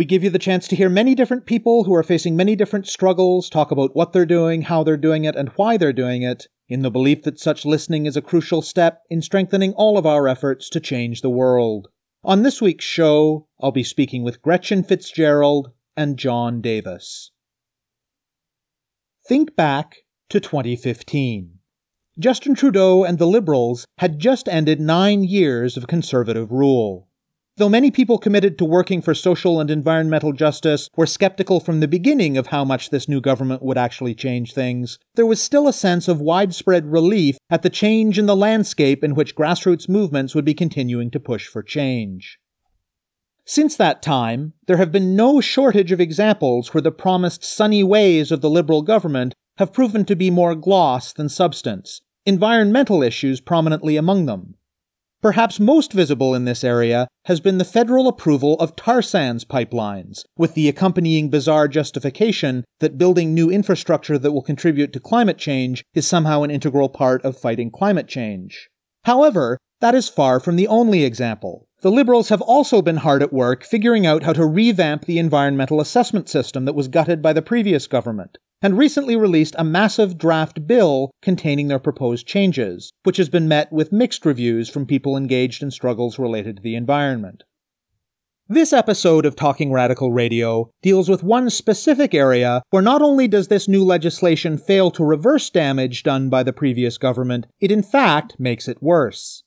We give you the chance to hear many different people who are facing many different struggles talk about what they're doing, how they're doing it, and why they're doing it, in the belief that such listening is a crucial step in strengthening all of our efforts to change the world. On this week's show, I'll be speaking with Gretchen Fitzgerald and John Davis. Think back to 2015. Justin Trudeau and the Liberals had just ended nine years of conservative rule. Though many people committed to working for social and environmental justice were skeptical from the beginning of how much this new government would actually change things, there was still a sense of widespread relief at the change in the landscape in which grassroots movements would be continuing to push for change. Since that time, there have been no shortage of examples where the promised sunny ways of the Liberal government have proven to be more gloss than substance, environmental issues prominently among them. Perhaps most visible in this area has been the federal approval of tar sands pipelines, with the accompanying bizarre justification that building new infrastructure that will contribute to climate change is somehow an integral part of fighting climate change. However, that is far from the only example. The Liberals have also been hard at work figuring out how to revamp the environmental assessment system that was gutted by the previous government, and recently released a massive draft bill containing their proposed changes, which has been met with mixed reviews from people engaged in struggles related to the environment. This episode of Talking Radical Radio deals with one specific area where not only does this new legislation fail to reverse damage done by the previous government, it in fact makes it worse.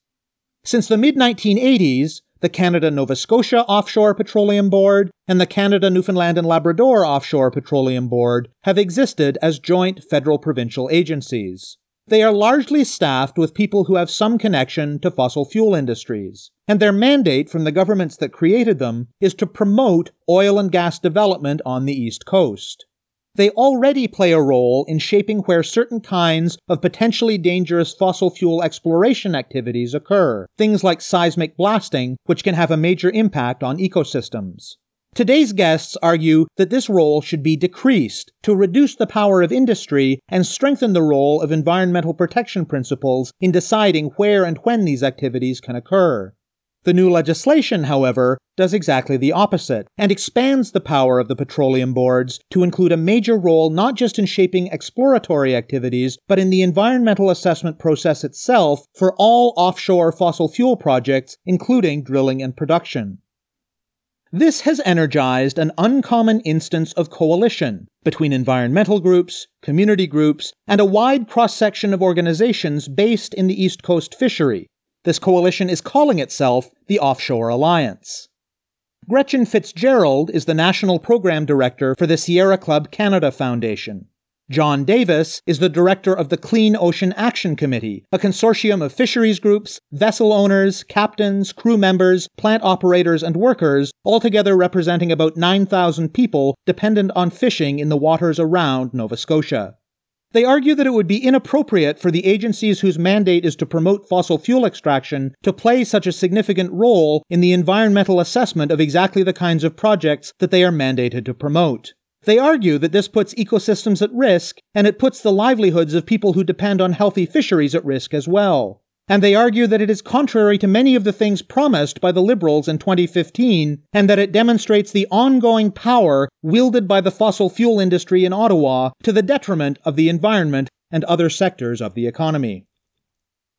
Since the mid 1980s, the Canada Nova Scotia Offshore Petroleum Board and the Canada Newfoundland and Labrador Offshore Petroleum Board have existed as joint federal provincial agencies. They are largely staffed with people who have some connection to fossil fuel industries, and their mandate from the governments that created them is to promote oil and gas development on the East Coast. They already play a role in shaping where certain kinds of potentially dangerous fossil fuel exploration activities occur, things like seismic blasting, which can have a major impact on ecosystems. Today's guests argue that this role should be decreased to reduce the power of industry and strengthen the role of environmental protection principles in deciding where and when these activities can occur. The new legislation, however, does exactly the opposite and expands the power of the petroleum boards to include a major role not just in shaping exploratory activities, but in the environmental assessment process itself for all offshore fossil fuel projects, including drilling and production. This has energized an uncommon instance of coalition between environmental groups, community groups, and a wide cross section of organizations based in the East Coast fishery. This coalition is calling itself the Offshore Alliance. Gretchen Fitzgerald is the National Program Director for the Sierra Club Canada Foundation. John Davis is the director of the Clean Ocean Action Committee, a consortium of fisheries groups, vessel owners, captains, crew members, plant operators, and workers, altogether representing about 9,000 people dependent on fishing in the waters around Nova Scotia. They argue that it would be inappropriate for the agencies whose mandate is to promote fossil fuel extraction to play such a significant role in the environmental assessment of exactly the kinds of projects that they are mandated to promote. They argue that this puts ecosystems at risk, and it puts the livelihoods of people who depend on healthy fisheries at risk as well. And they argue that it is contrary to many of the things promised by the Liberals in 2015, and that it demonstrates the ongoing power wielded by the fossil fuel industry in Ottawa to the detriment of the environment and other sectors of the economy.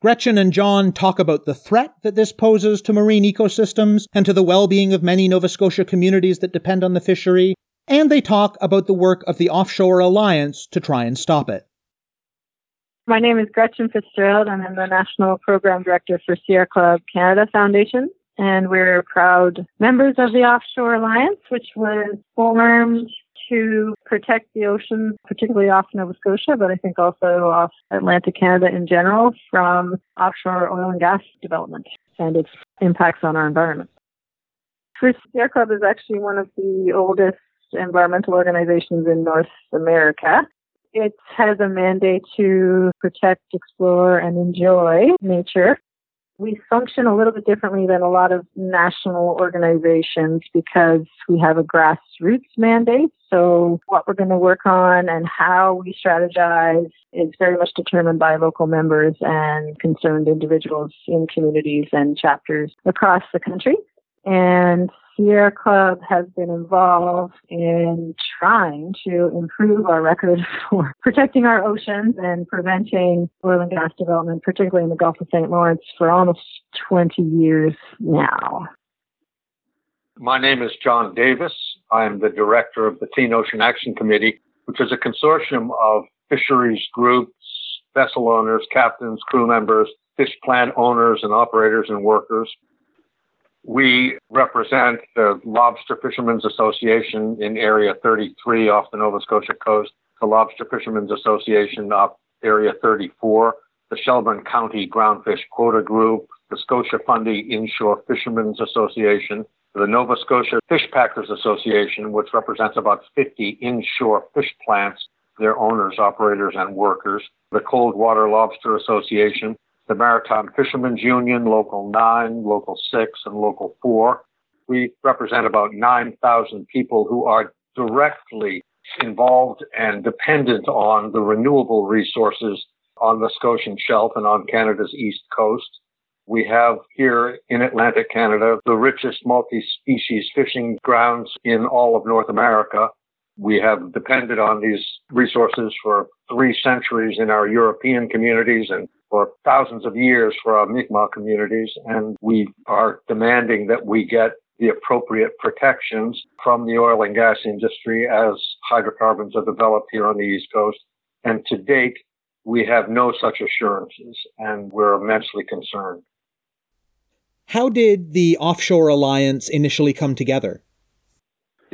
Gretchen and John talk about the threat that this poses to marine ecosystems and to the well being of many Nova Scotia communities that depend on the fishery, and they talk about the work of the Offshore Alliance to try and stop it. My name is Gretchen Fitzgerald, and I'm the National Program Director for Sierra Club Canada Foundation. And we're proud members of the Offshore Alliance, which was formed to protect the ocean, particularly off Nova Scotia, but I think also off Atlantic Canada in general, from offshore oil and gas development and its impacts on our environment. First Club is actually one of the oldest environmental organizations in North America. It has a mandate to protect, explore, and enjoy nature. We function a little bit differently than a lot of national organizations because we have a grassroots mandate. So, what we're going to work on and how we strategize is very much determined by local members and concerned individuals in communities and chapters across the country. And Sierra Club has been involved in trying to improve our record for protecting our oceans and preventing oil and gas development, particularly in the Gulf of St. Lawrence, for almost 20 years now. My name is John Davis. I am the director of the Clean Ocean Action Committee, which is a consortium of fisheries groups, vessel owners, captains, crew members, fish plant owners and operators and workers we represent the Lobster Fishermen's Association in Area 33 off the Nova Scotia coast, the Lobster Fishermen's Association off Area 34, the Shelburne County Groundfish Quota Group, the Scotia Fundy Inshore Fishermen's Association, the Nova Scotia Fish Packers Association, which represents about 50 inshore fish plants, their owners, operators, and workers, the Cold Water Lobster Association, the Maritime Fishermen's Union, Local 9, Local 6, and Local 4. We represent about 9,000 people who are directly involved and dependent on the renewable resources on the Scotian Shelf and on Canada's east coast. We have here in Atlantic Canada the richest multi-species fishing grounds in all of North America. We have depended on these resources for three centuries in our European communities and for thousands of years for our Mi'kmaq communities, and we are demanding that we get the appropriate protections from the oil and gas industry as hydrocarbons are developed here on the East Coast. And to date, we have no such assurances, and we're immensely concerned. How did the Offshore Alliance initially come together?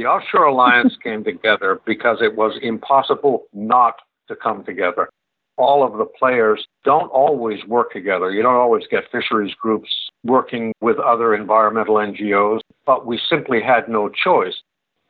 The Offshore Alliance came together because it was impossible not to come together all of the players don't always work together. You don't always get fisheries groups working with other environmental NGOs, but we simply had no choice.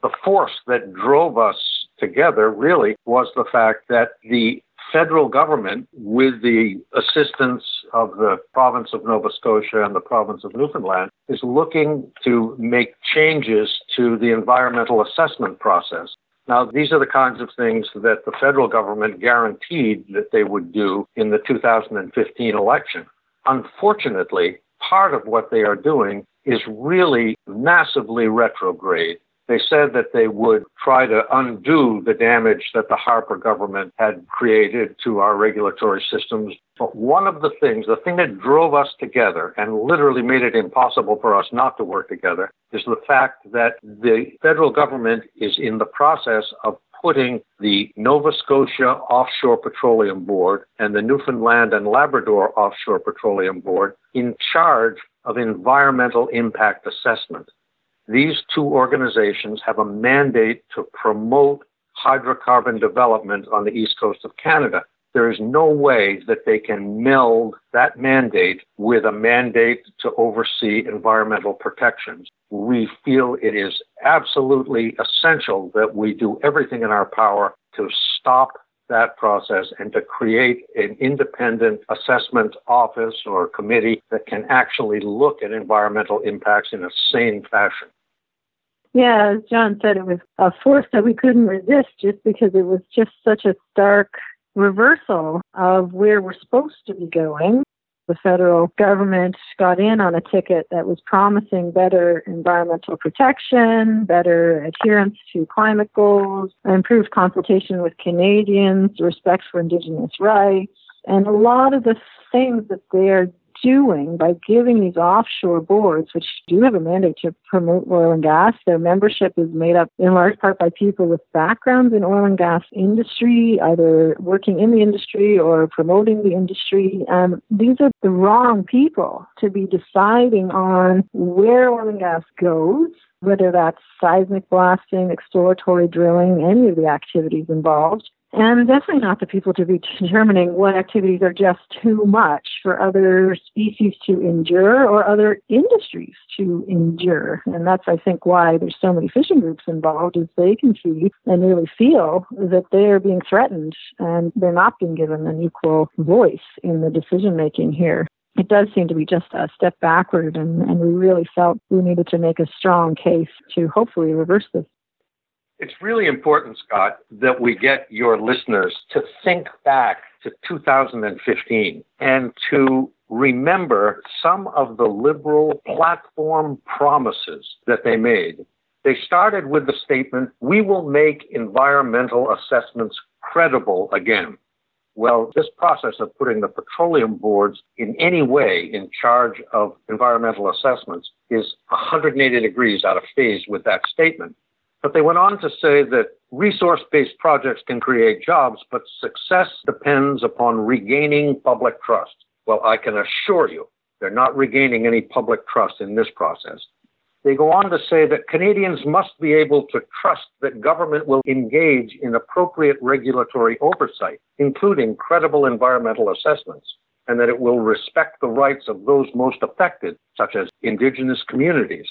The force that drove us together really was the fact that the federal government, with the assistance of the province of Nova Scotia and the province of Newfoundland, is looking to make changes to the environmental assessment process. Now, these are the kinds of things that the federal government guaranteed that they would do in the 2015 election. Unfortunately, part of what they are doing is really massively retrograde. They said that they would try to undo the damage that the Harper government had created to our regulatory systems. But one of the things, the thing that drove us together and literally made it impossible for us not to work together, is the fact that the federal government is in the process of putting the Nova Scotia Offshore Petroleum Board and the Newfoundland and Labrador Offshore Petroleum Board in charge of environmental impact assessment. These two organizations have a mandate to promote hydrocarbon development on the east coast of Canada there is no way that they can meld that mandate with a mandate to oversee environmental protections. We feel it is absolutely essential that we do everything in our power to stop that process and to create an independent assessment office or committee that can actually look at environmental impacts in a sane fashion. Yeah, as John said, it was a force that we couldn't resist just because it was just such a stark reversal of where we're supposed to be going. The federal government got in on a ticket that was promising better environmental protection, better adherence to climate goals, improved consultation with Canadians, respect for Indigenous rights, and a lot of the things that they are doing by giving these offshore boards, which do have a mandate to promote oil and gas. Their membership is made up in large part by people with backgrounds in oil and gas industry, either working in the industry or promoting the industry. And these are the wrong people to be deciding on where oil and gas goes whether that's seismic blasting, exploratory drilling, any of the activities involved, and definitely not the people to be determining what activities are just too much for other species to endure or other industries to endure. And that's, I think, why there's so many fishing groups involved, is they can see and really feel that they're being threatened and they're not being given an equal voice in the decision making here it does seem to be just a step backward, and, and we really felt we needed to make a strong case to hopefully reverse this. It's really important, Scott, that we get your listeners to think back to 2015 and to remember some of the liberal platform promises that they made. They started with the statement, we will make environmental assessments credible again. Well, this process of putting the petroleum boards in any way in charge of environmental assessments is 180 degrees out of phase with that statement. But they went on to say that resource based projects can create jobs, but success depends upon regaining public trust. Well, I can assure you they're not regaining any public trust in this process. They go on to say that Canadians must be able to trust that government will engage in appropriate regulatory oversight, including credible environmental assessments, and that it will respect the rights of those most affected, such as Indigenous communities,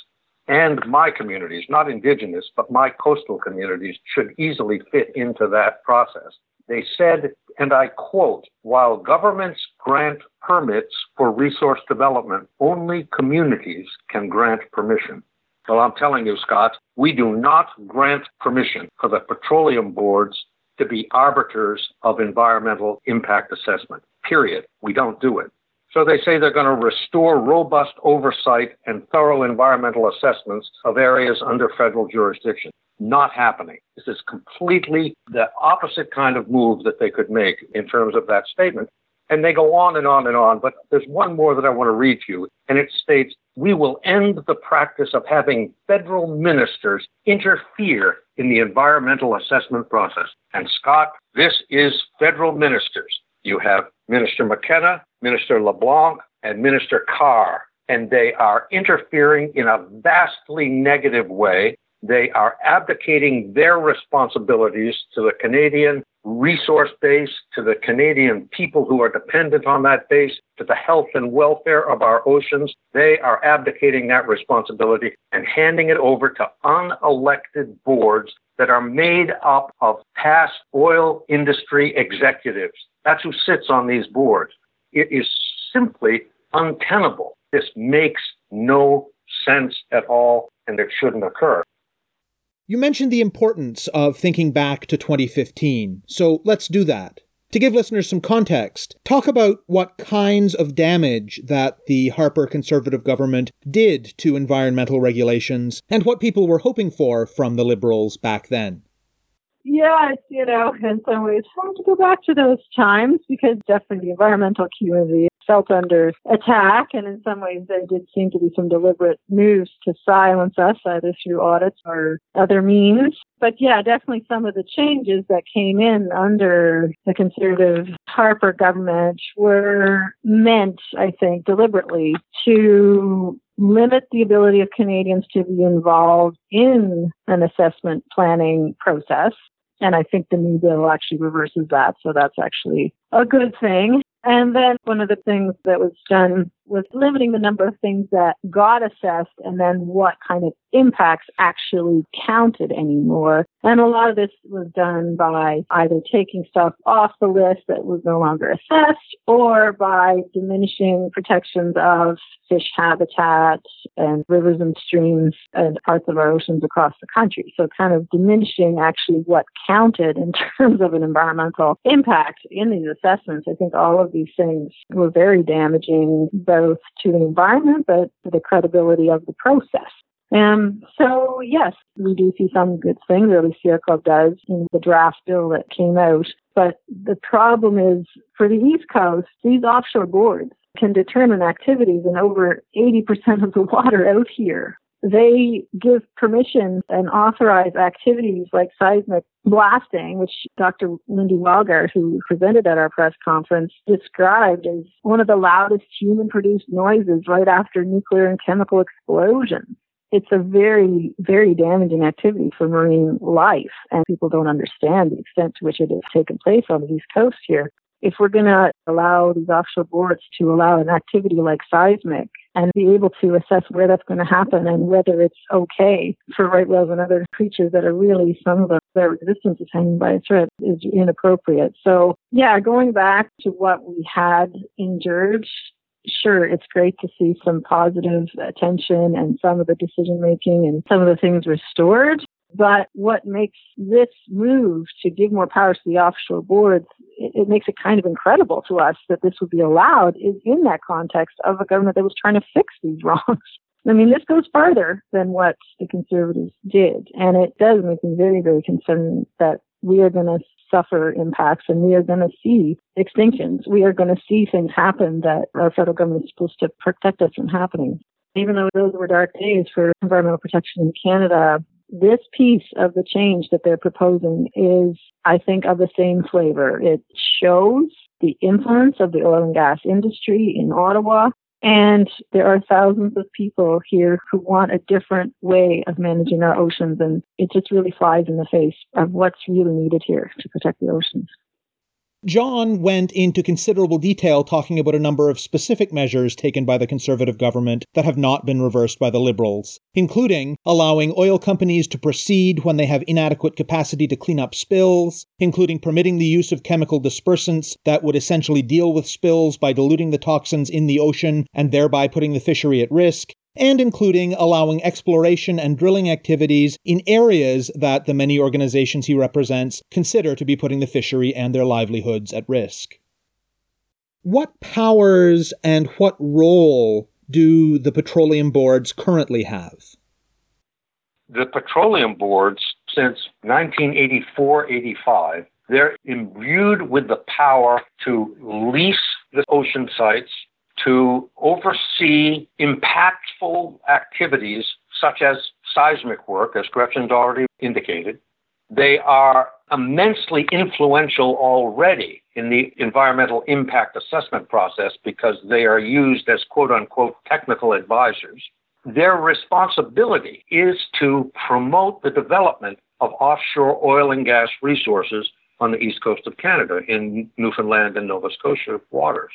and my communities, not indigenous, but my coastal communities should easily fit into that process. They said, and I quote, while governments grant permits for resource development, only communities can grant permission. Well, I'm telling you, Scott, we do not grant permission for the petroleum boards to be arbiters of environmental impact assessment. Period. We don't do it. So they say they're going to restore robust oversight and thorough environmental assessments of areas under federal jurisdiction. Not happening. This is completely the opposite kind of move that they could make in terms of that statement. And they go on and on and on. But there's one more that I want to read to you. And it states, we will end the practice of having federal ministers interfere in the environmental assessment process. And Scott, this is federal ministers. You have Minister McKenna, Minister LeBlanc, and Minister Carr, and they are interfering in a vastly negative way. They are abdicating their responsibilities to the Canadian resource base, to the Canadian people who are dependent on that base, to the health and welfare of our oceans. They are abdicating that responsibility and handing it over to unelected boards that are made up of past oil industry executives. That's who sits on these boards. It is simply untenable. This makes no sense at all, and it shouldn't occur. You mentioned the importance of thinking back to 2015, so let's do that. To give listeners some context, talk about what kinds of damage that the Harper Conservative government did to environmental regulations and what people were hoping for from the Liberals back then. Yeah, it's, you know, in some ways hard to go back to those times because definitely the environmental community felt under attack. And in some ways, there did seem to be some deliberate moves to silence us, either through audits or other means. But yeah, definitely some of the changes that came in under the conservative Harper government were meant, I think, deliberately to limit the ability of Canadians to be involved in an assessment planning process and I think the new bill actually reverses that. So that's actually a good thing. And then one of the things that was done was limiting the number of things that got assessed and then what kind of impacts actually counted anymore. And a lot of this was done by either taking stuff off the list that was no longer assessed or by diminishing protections of fish habitat and rivers and streams and parts of our oceans across the country. So kind of diminishing actually what counted in terms of an environmental impact in these assessments. I think all of these things were very damaging, both to the environment, but to the credibility of the process. And so, yes, we do see some good things, at least Sierra Club does, in the draft bill that came out. But the problem is for the East Coast, these offshore boards can determine activities in over 80% of the water out here they give permission and authorize activities like seismic blasting, which Dr. Lindy Weilgart, who presented at our press conference, described as one of the loudest human produced noises right after nuclear and chemical explosions. it's a very, very damaging activity for marine life, and people don't understand the extent to which it has taken place on the East Coast here. If we're going to allow these offshore boards to allow an activity like seismic and be able to assess where that's going to happen and whether it's okay for right whales and other creatures that are really some of them, their existence is hanging by a thread is inappropriate. So yeah, going back to what we had in George sure, it's great to see some positive attention and some of the decision making and some of the things restored. But what makes this move to give more powers to the offshore boards, it, it, makes it kind of incredible to us that this would be allowed is in that context of a government that was trying to fix these wrongs. I mean, this goes farther than what the conservatives did. And it does make me very, very concerned that we are going to suffer impacts and we are going to see extinctions. We are going to see things happen that our federal government is supposed to protect us from happening. Even though those were dark days for environmental protection in Canada, this piece of the change that they're proposing is, I think, of the same flavor. It shows the influence of the oil and gas industry in Ottawa and there are thousands of people here who want a different way of managing our oceans. And it just really flies in the face of what's really needed here to protect the oceans. John went into considerable detail talking about a number of specific measures taken by the Conservative government that have not been reversed by the Liberals, including allowing oil companies to proceed when they have inadequate capacity to clean up spills, including permitting the use of chemical dispersants that would essentially deal with spills by diluting the toxins in the ocean and thereby putting the fishery at risk, and including allowing exploration and drilling activities in areas that the many organizations he represents consider to be putting the fishery and their livelihoods at risk. What powers and what role do the petroleum boards currently have? The petroleum boards, since 1984 85, they're imbued with the power to lease the ocean sites to oversee impactful activities such as seismic work, as Gretchen's already indicated. They are immensely influential already in the environmental impact assessment process because they are used as quote unquote technical advisors. Their responsibility is to promote the development of offshore oil and gas resources on the east coast of Canada in Newfoundland and Nova Scotia waters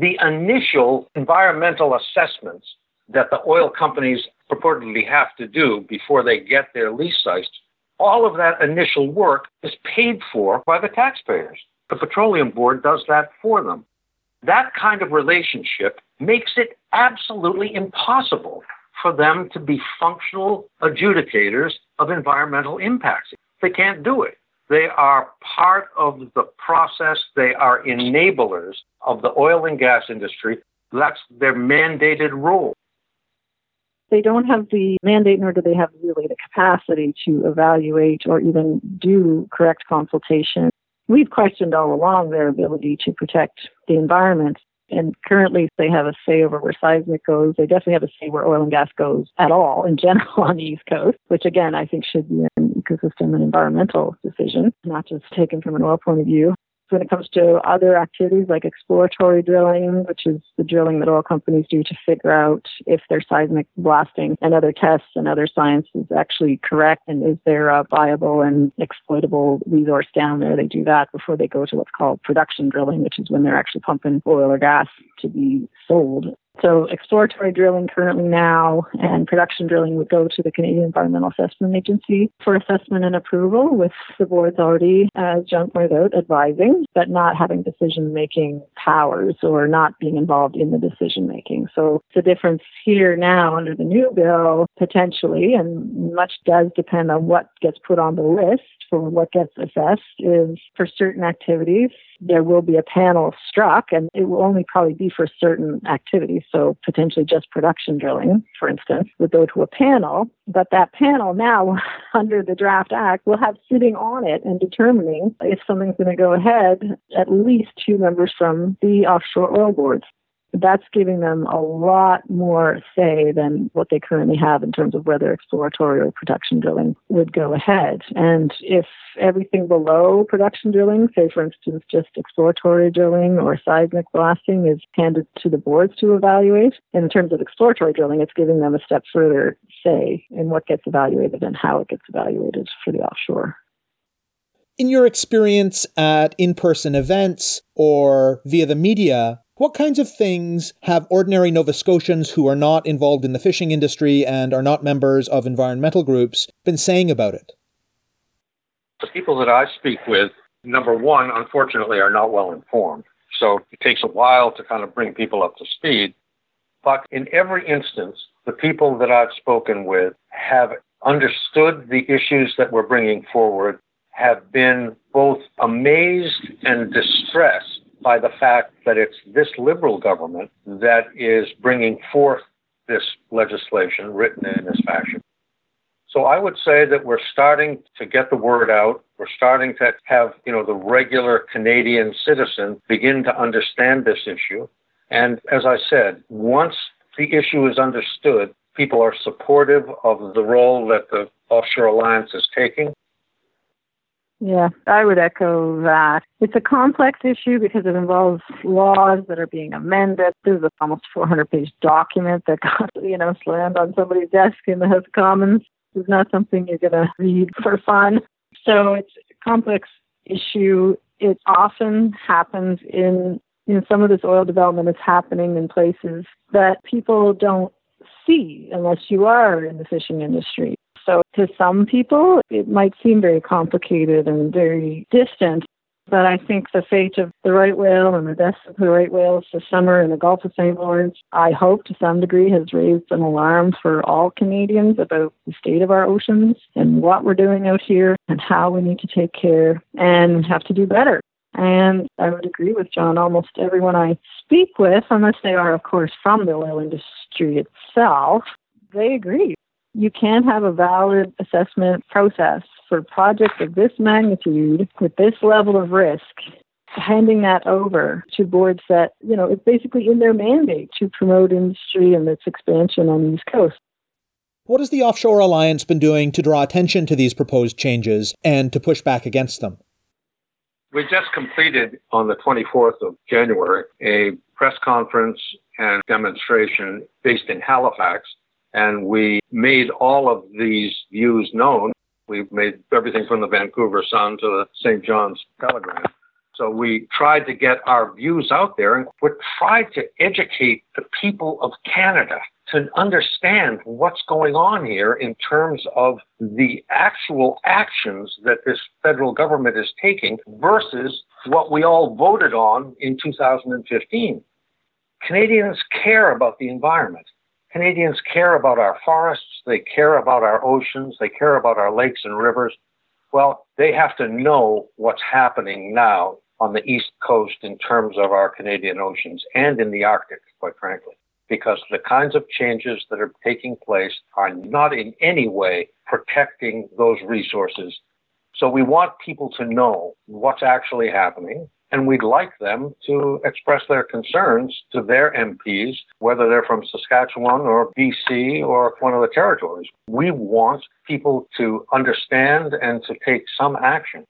the initial environmental assessments that the oil companies purportedly have to do before they get their lease sites, all of that initial work is paid for by the taxpayers. The Petroleum Board does that for them. That kind of relationship makes it absolutely impossible for them to be functional adjudicators of environmental impacts. They can't do it. They are part of the process. They are enablers of the oil and gas industry. That's their mandated role. They don't have the mandate, nor do they have really the capacity to evaluate or even do correct consultation. We've questioned all along their ability to protect the environment. And currently, they have a say over where seismic goes. They definitely have a say where oil and gas goes at all in general on the East Coast, which again, I think should be an ecosystem and environmental decision, not just taken from an oil point of view when it comes to other activities like exploratory drilling, which is the drilling that oil companies do to figure out if their seismic blasting and other tests and other science is actually correct and is there a viable and exploitable resource down there. They do that before they go to what's called production drilling, which is when they're actually pumping oil or gas to be sold. So exploratory drilling currently now and production drilling would go to the Canadian Environmental Assessment Agency for assessment and approval with the boards already, as John pointed out, advising, but not having decision making powers or not being involved in the decision making. So the difference here now under the new bill, potentially, and much does depend on what gets put on the list for what gets assessed is for certain activities, there will be a panel struck and it will only probably be for certain activities. So potentially just production drilling, for instance, would go to a panel. But that panel now, under the draft act, will have sitting on it and determining if something's going to go ahead at least two members from the offshore oil boards. That's giving them a lot more say than what they currently have in terms of whether exploratory or production drilling would go ahead. And if everything below production drilling, say for instance just exploratory drilling or seismic blasting, is handed to the boards to evaluate, in terms of exploratory drilling, it's giving them a step further say in what gets evaluated and how it gets evaluated for the offshore. In your experience at in person events or via the media, what kinds of things have ordinary Nova Scotians who are not involved in the fishing industry and are not members of environmental groups been saying about it? The people that I speak with, number one, unfortunately, are not well informed. So it takes a while to kind of bring people up to speed. But in every instance, the people that I've spoken with have understood the issues that we're bringing forward, have been both amazed and distressed by the fact that it's this liberal government that is bringing forth this legislation written in this fashion. So I would say that we're starting to get the word out. We're starting to have, you know, the regular Canadian citizen begin to understand this issue. And as I said, once the issue is understood, people are supportive of the role that the Offshore Alliance is taking. Yeah, I would echo that. It's a complex issue because it involves laws that are being amended. There's a almost 400 page document that got, you know, slammed on somebody's desk in the House of Commons. It's not something you're going to read for fun. So it's a complex issue. It often happens in, you know, some of this oil development is happening in places that people don't see unless you are in the fishing industry. So to some people, it might seem very complicated and very distant. But I think the fate of the right whale and the deaths of the right whales this summer in the Gulf of St. Lawrence, I hope to some degree has raised an alarm for all Canadians about the state of our oceans and what we're doing out here and how we need to take care and have to do better. And I would agree with John. Almost everyone I speak with, unless they are, of course, from the oil industry itself, they agree. You can't have a valid assessment process for projects of this magnitude with this level of risk handing that over to boards that, you know, it's basically in their mandate to promote industry and its expansion on the East Coast. What has the Offshore Alliance been doing to draw attention to these proposed changes and to push back against them? We just completed on the 24th of January a press conference and demonstration based in Halifax and we made all of these views known. We made everything from the Vancouver Sun to the St. John's Telegram. So we tried to get our views out there and we tried to educate the people of Canada to understand what's going on here in terms of the actual actions that this federal government is taking versus what we all voted on in 2015. Canadians care about the environment. Canadians care about our forests, they care about our oceans, they care about our lakes and rivers. Well, they have to know what's happening now on the East Coast in terms of our Canadian oceans and in the Arctic, quite frankly, because the kinds of changes that are taking place are not in any way protecting those resources. So we want people to know what's actually happening and we'd like them to express their concerns to their MPs, whether they're from Saskatchewan or BC or one of the territories. We want people to understand and to take some action.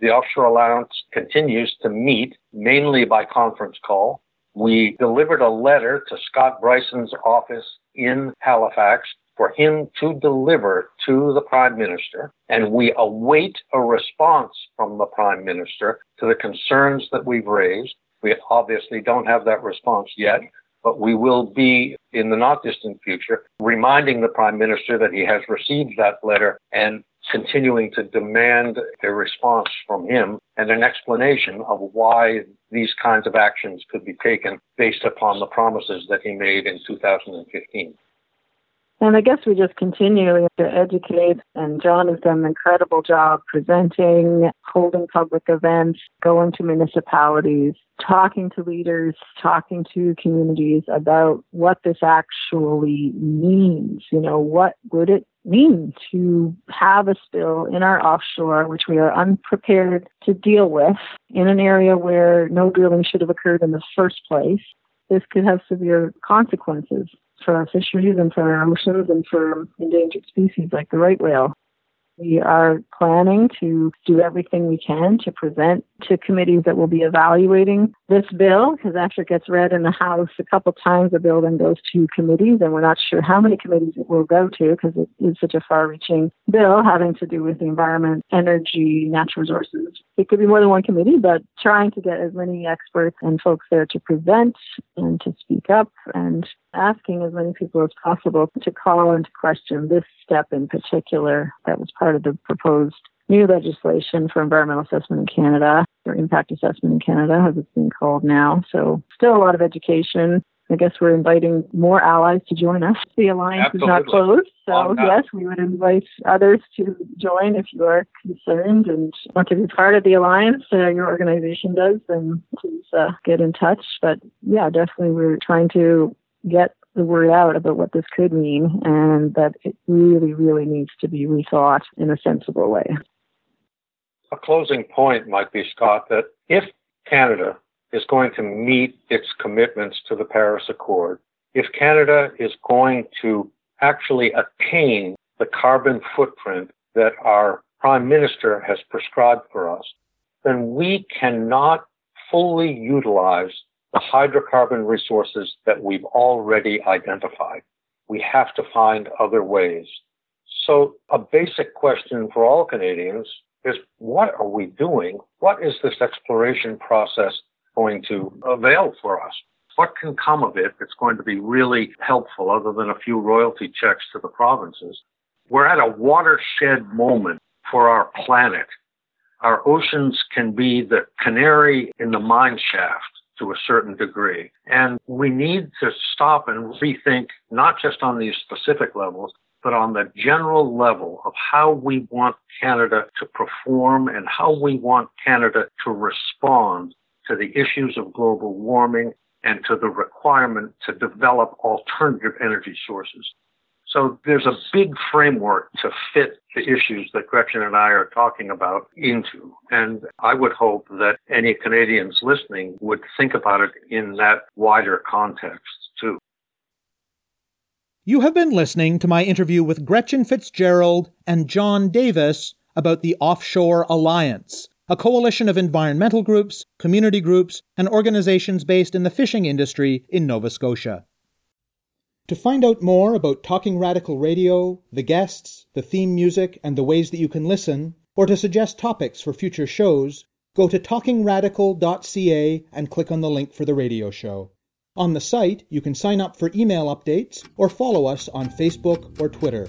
The Offshore Alliance continues to meet mainly by conference call. We delivered a letter to Scott Brison's office in Halifax for him to deliver to the Prime Minister, and we await a response from the Prime Minister to the concerns that we've raised. We obviously don't have that response yet, but we will be in the not distant future reminding the Prime Minister that he has received that letter and continuing to demand a response from him and an explanation of why these kinds of actions could be taken based upon the promises that he made in 2015. And I guess we just continue to educate, and John has done an incredible job presenting, holding public events, going to municipalities, talking to leaders, talking to communities about what this actually means. You know, what would it mean to have a spill in our offshore, which we are unprepared to deal with, in an area where no drilling should have occurred in the first place? this could have severe consequences for our fisheries and for our oceans and for endangered species like the right whale. We are planning to do everything we can to present to committees that will be evaluating this bill because after it gets read in the House a couple times, the bill then goes to committees, and we're not sure how many committees it will go to because it is such a far reaching bill having to do with the environment, energy, natural resources. It could be more than one committee, but trying to get as many experts and folks there to present and to speak up and asking as many people as possible to call into question this step in particular that was part of the proposed new legislation for environmental assessment in Canada, or impact assessment in Canada, as it's being called now. So, still a lot of education. I guess we're inviting more allies to join us. The alliance Absolutely. is not closed, so yes, we would invite others to join if you are concerned and want to be part of the alliance. Uh, your organization does, then please uh, get in touch. But yeah, definitely, we're trying to get the word out about what this could mean and that it really, really needs to be rethought in a sensible way. A closing point might be, Scott, that if Canada is going to meet its commitments to the Paris Accord, if Canada is going to actually attain the carbon footprint that our Prime Minister has prescribed for us, then we cannot fully utilize the hydrocarbon resources that we've already identified. We have to find other ways. So a basic question for all Canadians is what are we doing? What is this exploration process going to avail for us? What can come of it that's going to be really helpful other than a few royalty checks to the provinces? We're at a watershed moment for our planet. Our oceans can be the canary in the mine shaft to a certain degree. And we need to stop and rethink, not just on these specific levels, but on the general level of how we want Canada to perform and how we want Canada to respond to the issues of global warming and to the requirement to develop alternative energy sources. So there's a big framework to fit the issues that Gretchen and I are talking about into. And I would hope that any Canadians listening would think about it in that wider context too. You have been listening to my interview with Gretchen Fitzgerald and John Davis about the Offshore Alliance, a coalition of environmental groups, community groups, and organizations based in the fishing industry in Nova Scotia. To find out more about Talking Radical Radio, the guests, the theme music, and the ways that you can listen, or to suggest topics for future shows, go to talkingradical.ca and click on the link for the radio show. On the site, you can sign up for email updates or follow us on Facebook or Twitter.